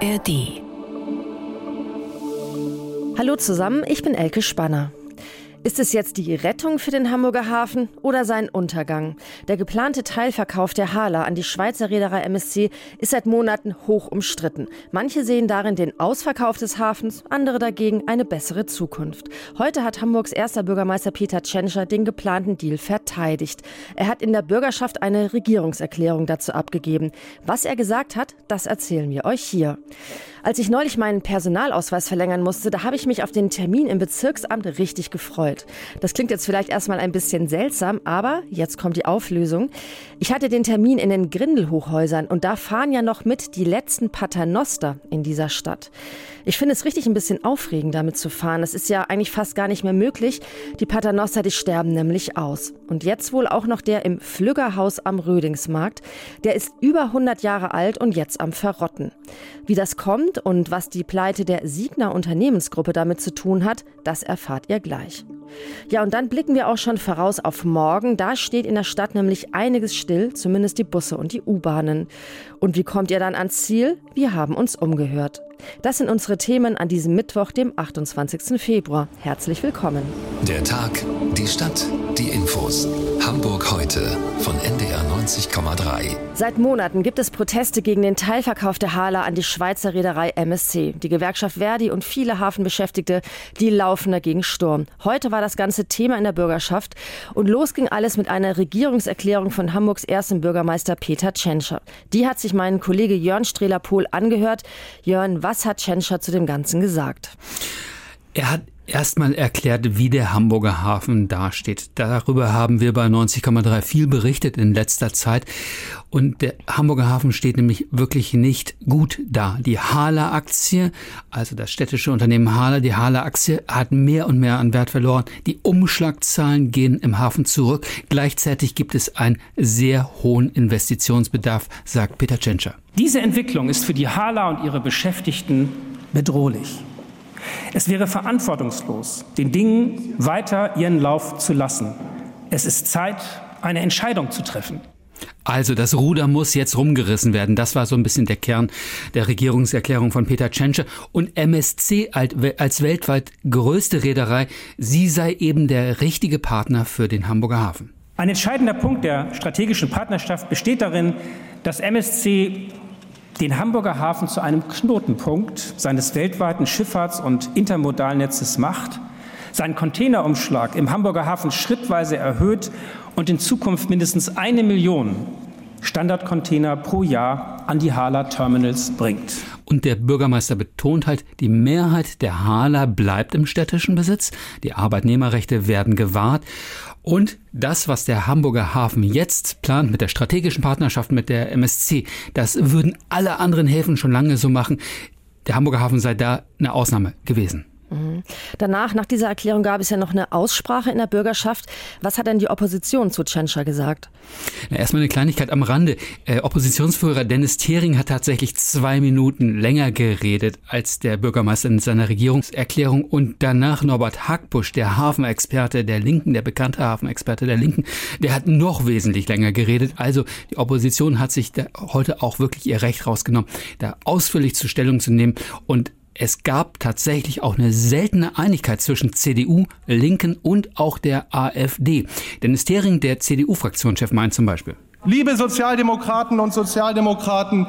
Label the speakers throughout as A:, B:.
A: ARD.
B: Hallo zusammen, ich bin Elke Spanner. Ist es jetzt die Rettung für den Hamburger Hafen oder sein Untergang? Der geplante Teilverkauf der Hala an die Schweizer Reederei MSC ist seit Monaten hoch umstritten. Manche sehen darin den Ausverkauf des Hafens, andere dagegen eine bessere Zukunft. Heute hat Hamburgs erster Bürgermeister Peter Tschentscher den geplanten Deal verteidigt. Er hat in der Bürgerschaft eine Regierungserklärung dazu abgegeben. Was er gesagt hat, das erzählen wir euch hier. Als ich neulich meinen Personalausweis verlängern musste, da habe ich mich auf den Termin im Bezirksamt richtig gefreut. Das klingt jetzt vielleicht erstmal ein bisschen seltsam, aber jetzt kommt die Auflösung. Ich hatte den Termin in den Grindelhochhäusern und da fahren ja noch mit die letzten Paternoster in dieser Stadt. Ich finde es richtig ein bisschen aufregend, damit zu fahren. Es ist ja eigentlich fast gar nicht mehr möglich. Die Paternoster, die sterben nämlich aus. Und jetzt wohl auch noch der im Flüggerhaus am Rödingsmarkt. Der ist über 100 Jahre alt und jetzt am Verrotten. Wie das kommt und was die Pleite der Siegner Unternehmensgruppe damit zu tun hat, das erfahrt ihr gleich. Ja, und dann blicken wir auch schon voraus auf morgen. Da steht in der Stadt nämlich einiges still, zumindest die Busse und die U-Bahnen. Und wie kommt ihr dann ans Ziel? Wir haben uns umgehört. Das sind unsere Themen an diesem Mittwoch, dem 28. Februar. Herzlich willkommen.
A: Der Tag, die Stadt, die Infos. Hamburg heute von NDR 90,3.
B: Seit Monaten gibt es Proteste gegen den Teilverkauf der Hala an die Schweizer Reederei MSC. Die Gewerkschaft Verdi und viele Hafenbeschäftigte, die laufen dagegen Sturm. Heute war das ganze Thema in der Bürgerschaft und los ging alles mit einer Regierungserklärung von Hamburgs ersten Bürgermeister Peter Tschentscher. Die hat sich mein Kollege Jörn Strehler-Pohl angehört. Jörn, was hat Tschentscher zu dem Ganzen gesagt?
C: Er hat erstmal erklärt, wie der Hamburger Hafen dasteht. Darüber haben wir bei 90,3 viel berichtet in letzter Zeit. Und der Hamburger Hafen steht nämlich wirklich nicht gut da. Die Hala-Aktie, also das städtische Unternehmen Hala, die Hala-Aktie hat mehr und mehr an Wert verloren. Die Umschlagzahlen gehen im Hafen zurück. Gleichzeitig gibt es einen sehr hohen Investitionsbedarf, sagt Peter Tschentscher.
D: Diese Entwicklung ist für die Hala und ihre Beschäftigten bedrohlich. Es wäre verantwortungslos, den Dingen weiter ihren Lauf zu lassen. Es ist Zeit, eine Entscheidung zu treffen.
C: Also das Ruder muss jetzt rumgerissen werden. Das war so ein bisschen der Kern der Regierungserklärung von Peter Tschentscher. Und MSC als weltweit größte Reederei, sie sei eben der richtige Partner für den Hamburger Hafen.
D: Ein entscheidender Punkt der strategischen Partnerschaft besteht darin, dass MSC den Hamburger Hafen zu einem Knotenpunkt seines weltweiten Schifffahrts- und Intermodalnetzes macht, seinen Containerumschlag im Hamburger Hafen schrittweise erhöht und in Zukunft mindestens eine Million Standardcontainer pro Jahr an die Hala Terminals bringt.
C: Und der Bürgermeister betont halt, die Mehrheit der Hala bleibt im städtischen Besitz, die Arbeitnehmerrechte werden gewahrt und das, was der Hamburger Hafen jetzt plant mit der strategischen Partnerschaft mit der MSC, das würden alle anderen Häfen schon lange so machen. Der Hamburger Hafen sei da eine Ausnahme gewesen.
B: Mhm. Danach, nach dieser Erklärung, gab es ja noch eine Aussprache in der Bürgerschaft. Was hat denn die Opposition zu Tschentscher gesagt?
C: Na, erstmal eine Kleinigkeit am Rande. Äh, Oppositionsführer Dennis Thering hat tatsächlich zwei Minuten länger geredet als der Bürgermeister in seiner Regierungserklärung und danach Norbert Hackbusch, der Hafenexperte der Linken, der bekannte Hafenexperte der Linken, der hat noch wesentlich länger geredet. Also die Opposition hat sich heute auch wirklich ihr Recht rausgenommen, da ausführlich zur Stellung zu nehmen und es gab tatsächlich auch eine seltene Einigkeit zwischen CDU, Linken und auch der AfD. Dennis Thering, der CDU-Fraktionschef, meint zum Beispiel.
E: Liebe Sozialdemokraten und Sozialdemokraten,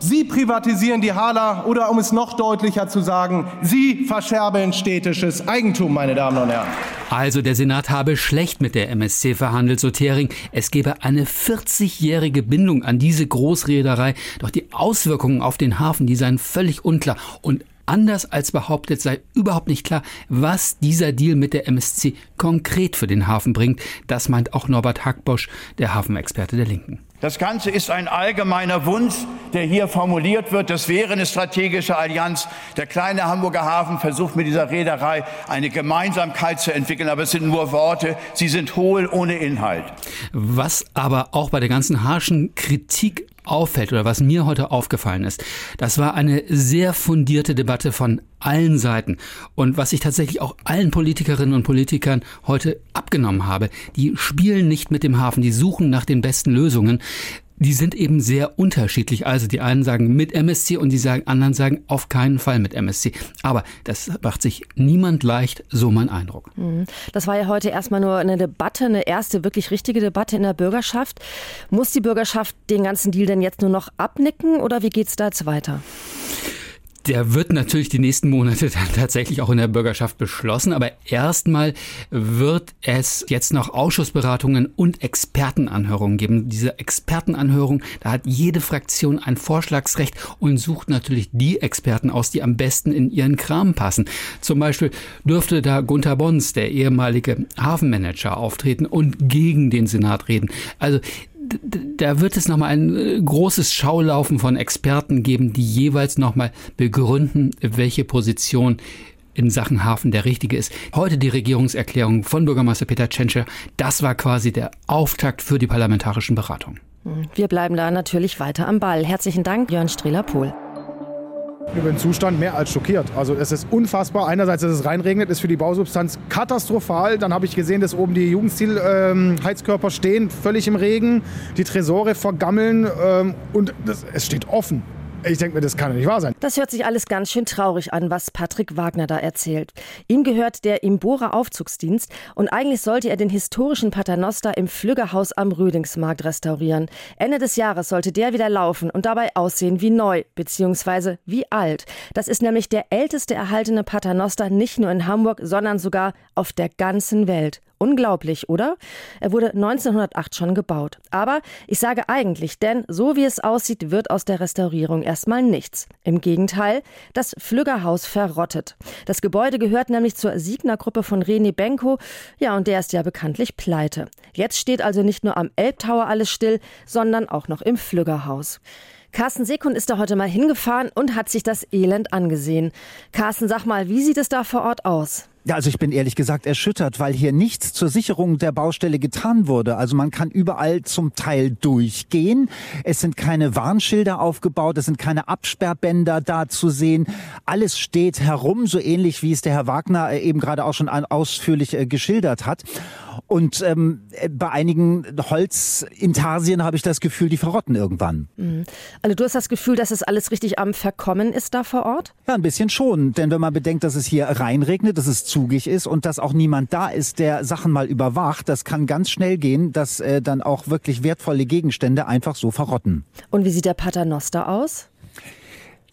E: Sie privatisieren die Hala oder um es noch deutlicher zu sagen, Sie verscherbeln städtisches Eigentum, meine Damen und Herren.
C: Also der Senat habe schlecht mit der MSC verhandelt, so Thering. Es gebe eine 40-jährige Bindung an diese Großreederei, doch die Auswirkungen auf den Hafen, die seien völlig unklar. Und Anders als behauptet sei überhaupt nicht klar, was dieser Deal mit der MSC konkret für den Hafen bringt. Das meint auch Norbert Hackbosch, der Hafenexperte der Linken.
F: Das Ganze ist ein allgemeiner Wunsch, der hier formuliert wird. Das wäre eine strategische Allianz. Der kleine Hamburger Hafen versucht mit dieser Reederei eine Gemeinsamkeit zu entwickeln, aber es sind nur Worte. Sie sind hohl ohne Inhalt.
C: Was aber auch bei der ganzen harschen Kritik auffällt oder was mir heute aufgefallen ist, das war eine sehr fundierte Debatte von allen Seiten. Und was ich tatsächlich auch allen Politikerinnen und Politikern heute abgenommen habe, die spielen nicht mit dem Hafen, die suchen nach den besten Lösungen. Die sind eben sehr unterschiedlich. Also die einen sagen mit MSC und die sagen, anderen sagen auf keinen Fall mit MSC. Aber das macht sich niemand leicht, so mein Eindruck.
B: Mhm. Das war ja heute erstmal nur eine Debatte, eine erste wirklich richtige Debatte in der Bürgerschaft. Muss die Bürgerschaft den ganzen Deal denn jetzt nur noch abnicken oder wie geht es da jetzt weiter?
C: Der wird natürlich die nächsten Monate dann tatsächlich auch in der Bürgerschaft beschlossen, aber erstmal wird es jetzt noch Ausschussberatungen und Expertenanhörungen geben. Diese Expertenanhörung, da hat jede Fraktion ein Vorschlagsrecht und sucht natürlich die Experten aus, die am besten in ihren Kram passen. Zum Beispiel dürfte da Gunther Bons, der ehemalige Hafenmanager, auftreten und gegen den Senat reden. Also da wird es nochmal ein äh, großes Schaulaufen von Experten geben, die jeweils nochmal begründen, welche Position in Sachen Hafen der richtige ist. Heute die Regierungserklärung von Bürgermeister Peter Tschentscher. Das war quasi der Auftakt für die parlamentarischen Beratungen.
B: Wir bleiben da natürlich weiter am Ball. Herzlichen Dank, Jörn Strehler-Pohl
G: über den Zustand mehr als schockiert. Also es ist unfassbar. Einerseits, dass es reinregnet, ist für die Bausubstanz katastrophal. Dann habe ich gesehen, dass oben die Jugendstilheizkörper ähm, stehen, völlig im Regen. Die Tresore vergammeln ähm, und das, es steht offen. Ich denke mir, das kann nicht wahr sein.
B: Das hört sich alles ganz schön traurig an, was Patrick Wagner da erzählt. Ihm gehört der Imbora Aufzugsdienst und eigentlich sollte er den historischen Paternoster im Flüggerhaus am Rödingsmarkt restaurieren. Ende des Jahres sollte der wieder laufen und dabei aussehen wie neu, beziehungsweise wie alt. Das ist nämlich der älteste erhaltene Paternoster nicht nur in Hamburg, sondern sogar auf der ganzen Welt. Unglaublich, oder? Er wurde 1908 schon gebaut. Aber ich sage eigentlich, denn so wie es aussieht, wird aus der Restaurierung erstmal nichts. Im Gegenteil, das Flüggerhaus verrottet. Das Gebäude gehört nämlich zur Siegner-Gruppe von René Benko. Ja, und der ist ja bekanntlich pleite. Jetzt steht also nicht nur am Elbtower alles still, sondern auch noch im Flüggerhaus. Carsten Sekund ist da heute mal hingefahren und hat sich das Elend angesehen. Carsten, sag mal, wie sieht es da vor Ort aus?
H: Ja, also ich bin ehrlich gesagt erschüttert, weil hier nichts zur Sicherung der Baustelle getan wurde. Also man kann überall zum Teil durchgehen. Es sind keine Warnschilder aufgebaut, es sind keine Absperrbänder da zu sehen. Alles steht herum, so ähnlich wie es der Herr Wagner äh, eben gerade auch schon ausführlich äh, geschildert hat. Und ähm, bei einigen Holzintarsien habe ich das Gefühl, die verrotten irgendwann.
B: Mhm. Also du hast das Gefühl, dass es alles richtig am Verkommen ist da vor Ort?
H: Ja, ein bisschen schon. Denn wenn man bedenkt, dass es hier reinregnet, dass es zugig ist und dass auch niemand da ist, der Sachen mal überwacht, das kann ganz schnell gehen, dass äh, dann auch wirklich wertvolle Gegenstände einfach so verrotten.
B: Und wie sieht der Paternoster aus?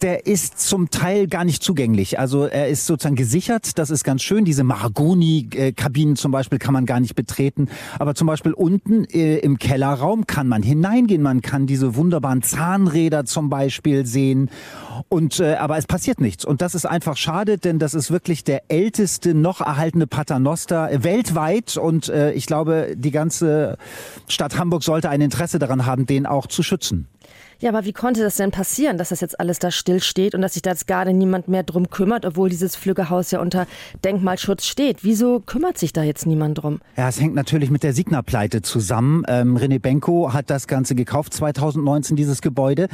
H: Der ist zum Teil gar nicht zugänglich. Also er ist sozusagen gesichert, das ist ganz schön. Diese Mahagoni-Kabinen zum Beispiel kann man gar nicht betreten. Aber zum Beispiel unten äh, im Kellerraum kann man hineingehen. Man kann diese wunderbaren Zahnräder zum Beispiel sehen. Und äh, aber es passiert nichts. Und das ist einfach schade, denn das ist wirklich der älteste noch erhaltene Paternoster weltweit. Und äh, ich glaube, die ganze Stadt Hamburg sollte ein Interesse daran haben, den auch zu schützen.
B: Ja, aber wie konnte das denn passieren, dass das jetzt alles da still steht und dass sich da jetzt gerade niemand mehr drum kümmert, obwohl dieses Flüggehaus ja unter Denkmalschutz steht? Wieso kümmert sich da jetzt niemand drum?
H: Ja, es hängt natürlich mit der Signa-Pleite zusammen. Ähm, René Benko hat das Ganze gekauft, 2019, dieses Gebäude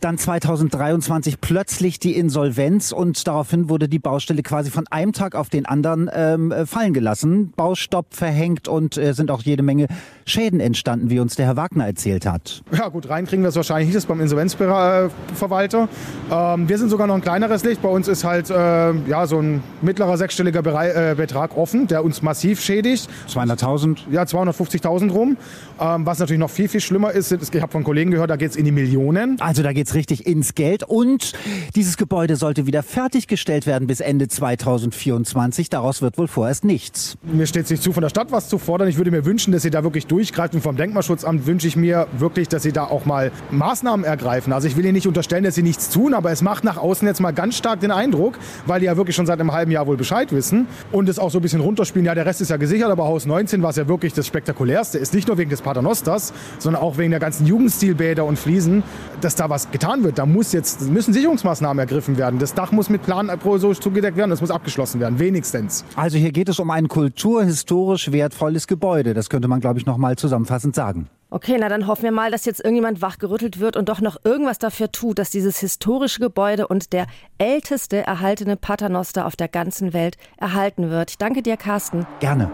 H: dann 2023 plötzlich die Insolvenz und daraufhin wurde die Baustelle quasi von einem Tag auf den anderen ähm, äh, fallen gelassen. Baustopp verhängt und äh, sind auch jede Menge Schäden entstanden, wie uns der Herr Wagner erzählt hat.
G: Ja gut, reinkriegen wir es wahrscheinlich nicht, das ist beim Insolvenzverwalter. Ähm, wir sind sogar noch ein kleineres Licht. Bei uns ist halt äh, ja, so ein mittlerer sechsstelliger Bereich, äh, Betrag offen, der uns massiv schädigt.
H: 200.000?
G: Ja, 250.000 rum. Ähm, was natürlich noch viel, viel schlimmer ist, ich habe von Kollegen gehört, da geht es in die Millionen.
H: Also da geht es richtig ins Geld und dieses Gebäude sollte wieder fertiggestellt werden bis Ende 2024. Daraus wird wohl vorerst nichts.
G: Mir steht es nicht zu, von der Stadt was zu fordern. Ich würde mir wünschen, dass sie da wirklich durchgreifen. Vom Denkmalschutzamt wünsche ich mir wirklich, dass sie da auch mal Maßnahmen ergreifen. Also ich will ihnen nicht unterstellen, dass sie nichts tun, aber es macht nach außen jetzt mal ganz stark den Eindruck, weil die ja wirklich schon seit einem halben Jahr wohl Bescheid wissen und es auch so ein bisschen runterspielen. Ja, der Rest ist ja gesichert, aber Haus 19 war es ja wirklich das Spektakulärste. Ist nicht nur wegen des Paternosters, sondern auch wegen der ganzen Jugendstilbäder und Fliesen, dass da was getan wird. Da muss jetzt, müssen Sicherungsmaßnahmen ergriffen werden. Das Dach muss mit Plan so zugedeckt werden, das muss abgeschlossen werden, wenigstens.
H: Also hier geht es um ein kulturhistorisch wertvolles Gebäude. Das könnte man, glaube ich, noch mal zusammenfassend sagen.
B: Okay, na dann hoffen wir mal, dass jetzt irgendjemand wachgerüttelt wird und doch noch irgendwas dafür tut, dass dieses historische Gebäude und der älteste erhaltene Paternoster auf der ganzen Welt erhalten wird. Ich danke dir, Carsten.
H: Gerne.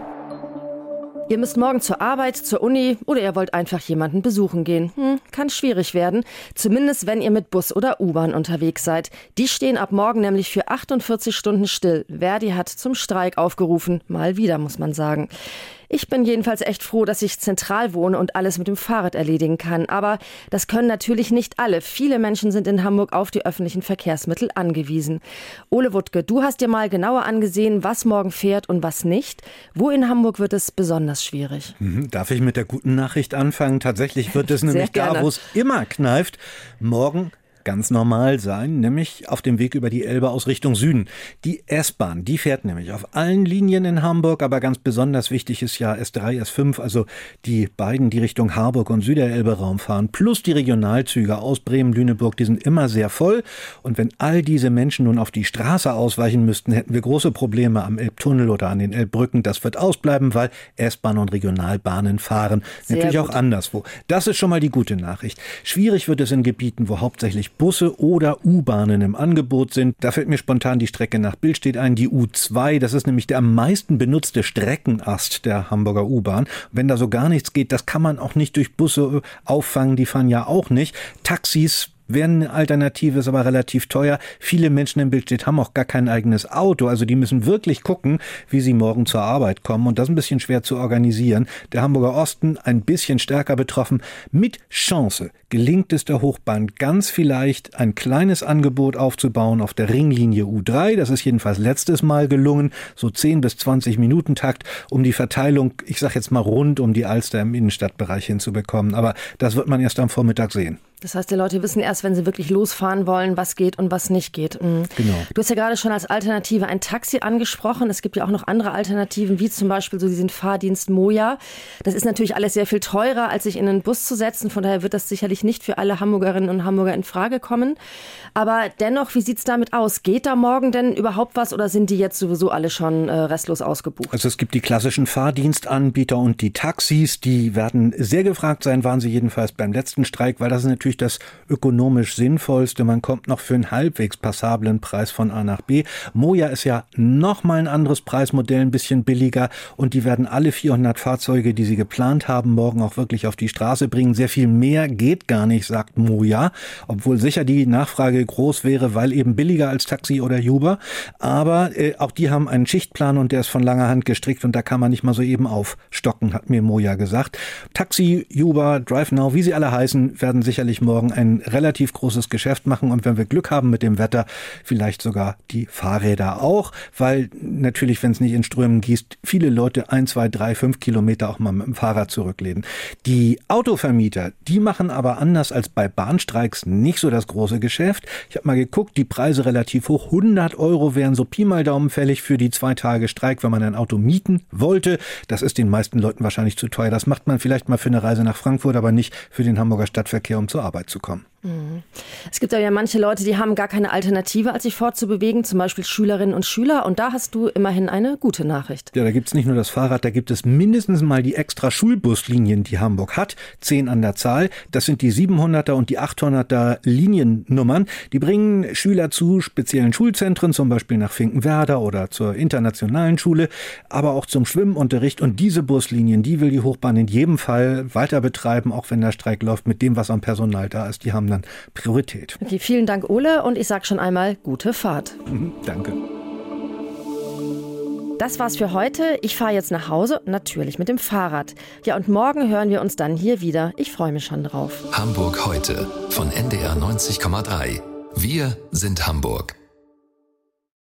B: Ihr müsst morgen zur Arbeit, zur Uni oder ihr wollt einfach jemanden besuchen gehen. Hm, kann schwierig werden. Zumindest wenn ihr mit Bus oder U-Bahn unterwegs seid. Die stehen ab morgen nämlich für 48 Stunden still. Verdi hat zum Streik aufgerufen. Mal wieder, muss man sagen. Ich bin jedenfalls echt froh, dass ich zentral wohne und alles mit dem Fahrrad erledigen kann. Aber das können natürlich nicht alle. Viele Menschen sind in Hamburg auf die öffentlichen Verkehrsmittel angewiesen. Ole Wuttke, du hast dir mal genauer angesehen, was morgen fährt und was nicht. Wo in Hamburg wird es besonders schwierig?
I: Mhm. Darf ich mit der guten Nachricht anfangen? Tatsächlich wird es nämlich da, wo es immer kneift, morgen ganz normal sein, nämlich auf dem Weg über die Elbe aus Richtung Süden. Die S-Bahn, die fährt nämlich auf allen Linien in Hamburg, aber ganz besonders wichtig ist ja S3, S5, also die beiden, die Richtung Harburg und Süderelbe-Raum fahren, plus die Regionalzüge aus Bremen, Lüneburg, die sind immer sehr voll. Und wenn all diese Menschen nun auf die Straße ausweichen müssten, hätten wir große Probleme am Elbtunnel oder an den Elbbrücken. Das wird ausbleiben, weil S-Bahn und Regionalbahnen fahren. Sehr Natürlich gut. auch anderswo. Das ist schon mal die gute Nachricht. Schwierig wird es in Gebieten, wo hauptsächlich Busse oder U-Bahnen im Angebot sind. Da fällt mir spontan die Strecke nach Billstedt ein, die U2. Das ist nämlich der am meisten benutzte Streckenast der Hamburger U-Bahn. Wenn da so gar nichts geht, das kann man auch nicht durch Busse auffangen. Die fahren ja auch nicht. Taxis eine Alternative, ist aber relativ teuer. Viele Menschen im Bild haben auch gar kein eigenes Auto, also die müssen wirklich gucken, wie sie morgen zur Arbeit kommen und das ist ein bisschen schwer zu organisieren. Der Hamburger Osten ein bisschen stärker betroffen. Mit Chance gelingt es der Hochbahn ganz vielleicht ein kleines Angebot aufzubauen auf der Ringlinie U3. Das ist jedenfalls letztes Mal gelungen, so 10 bis 20 Minuten Takt, um die Verteilung, ich sag jetzt mal rund um die Alster im Innenstadtbereich hinzubekommen. Aber das wird man erst am Vormittag sehen.
B: Das heißt, die Leute wissen erst, wenn sie wirklich losfahren wollen, was geht und was nicht geht. Mhm. Genau. Du hast ja gerade schon als Alternative ein Taxi angesprochen. Es gibt ja auch noch andere Alternativen, wie zum Beispiel so diesen Fahrdienst Moja. Das ist natürlich alles sehr viel teurer, als sich in einen Bus zu setzen. Von daher wird das sicherlich nicht für alle Hamburgerinnen und Hamburger in Frage kommen. Aber dennoch, wie sieht's damit aus? Geht da morgen denn überhaupt was oder sind die jetzt sowieso alle schon äh, restlos ausgebucht?
I: Also es gibt die klassischen Fahrdienstanbieter und die Taxis. Die werden sehr gefragt sein, waren sie jedenfalls beim letzten Streik, weil das natürlich natürlich das ökonomisch sinnvollste. Man kommt noch für einen halbwegs passablen Preis von A nach B. Moja ist ja noch mal ein anderes Preismodell, ein bisschen billiger und die werden alle 400 Fahrzeuge, die sie geplant haben, morgen auch wirklich auf die Straße bringen. Sehr viel mehr geht gar nicht, sagt Moja, obwohl sicher die Nachfrage groß wäre, weil eben billiger als Taxi oder Uber. Aber äh, auch die haben einen Schichtplan und der ist von langer Hand gestrickt und da kann man nicht mal so eben aufstocken, hat mir Moja gesagt. Taxi, Uber, Drive Now, wie sie alle heißen, werden sicherlich wahrscheinlich morgen ein relativ großes Geschäft machen und wenn wir Glück haben mit dem Wetter, vielleicht sogar die Fahrräder auch, weil natürlich, wenn es nicht in Strömen gießt, viele Leute ein, zwei, drei, fünf Kilometer auch mal mit dem Fahrrad zurücklegen. Die Autovermieter, die machen aber anders als bei Bahnstreiks nicht so das große Geschäft. Ich habe mal geguckt, die Preise relativ hoch. 100 Euro wären so Pi mal Daumen fällig für die zwei Tage Streik, wenn man ein Auto mieten wollte. Das ist den meisten Leuten wahrscheinlich zu teuer. Das macht man vielleicht mal für eine Reise nach Frankfurt, aber nicht für den Hamburger Stadtverkehr, um zur Arbeit zu kommen.
B: Mhm. Es gibt ja manche Leute, die haben gar keine Alternative, als sich fortzubewegen, zum Beispiel Schülerinnen und Schüler. Und da hast du immerhin eine gute Nachricht.
I: Ja, da gibt es nicht nur das Fahrrad, da gibt es mindestens mal die extra Schulbuslinien, die Hamburg hat. Zehn an der Zahl. Das sind die 700er und die 800er Liniennummern. Die bringen Schüler zu speziellen Schulzentren, zum Beispiel nach Finkenwerder oder zur internationalen Schule, aber auch zum Schwimmunterricht. Und diese Buslinien, die will die Hochbahn in jedem Fall weiter betreiben, auch wenn der Streik läuft, mit dem, was am Personal da ist. Die haben dann dann Priorität.
B: Okay, vielen Dank, Ole, und ich sage schon einmal gute Fahrt.
I: Mhm, danke.
B: Das war's für heute. Ich fahre jetzt nach Hause, natürlich mit dem Fahrrad. Ja, und morgen hören wir uns dann hier wieder. Ich freue mich schon drauf.
A: Hamburg heute von NDR 90,3. Wir sind Hamburg.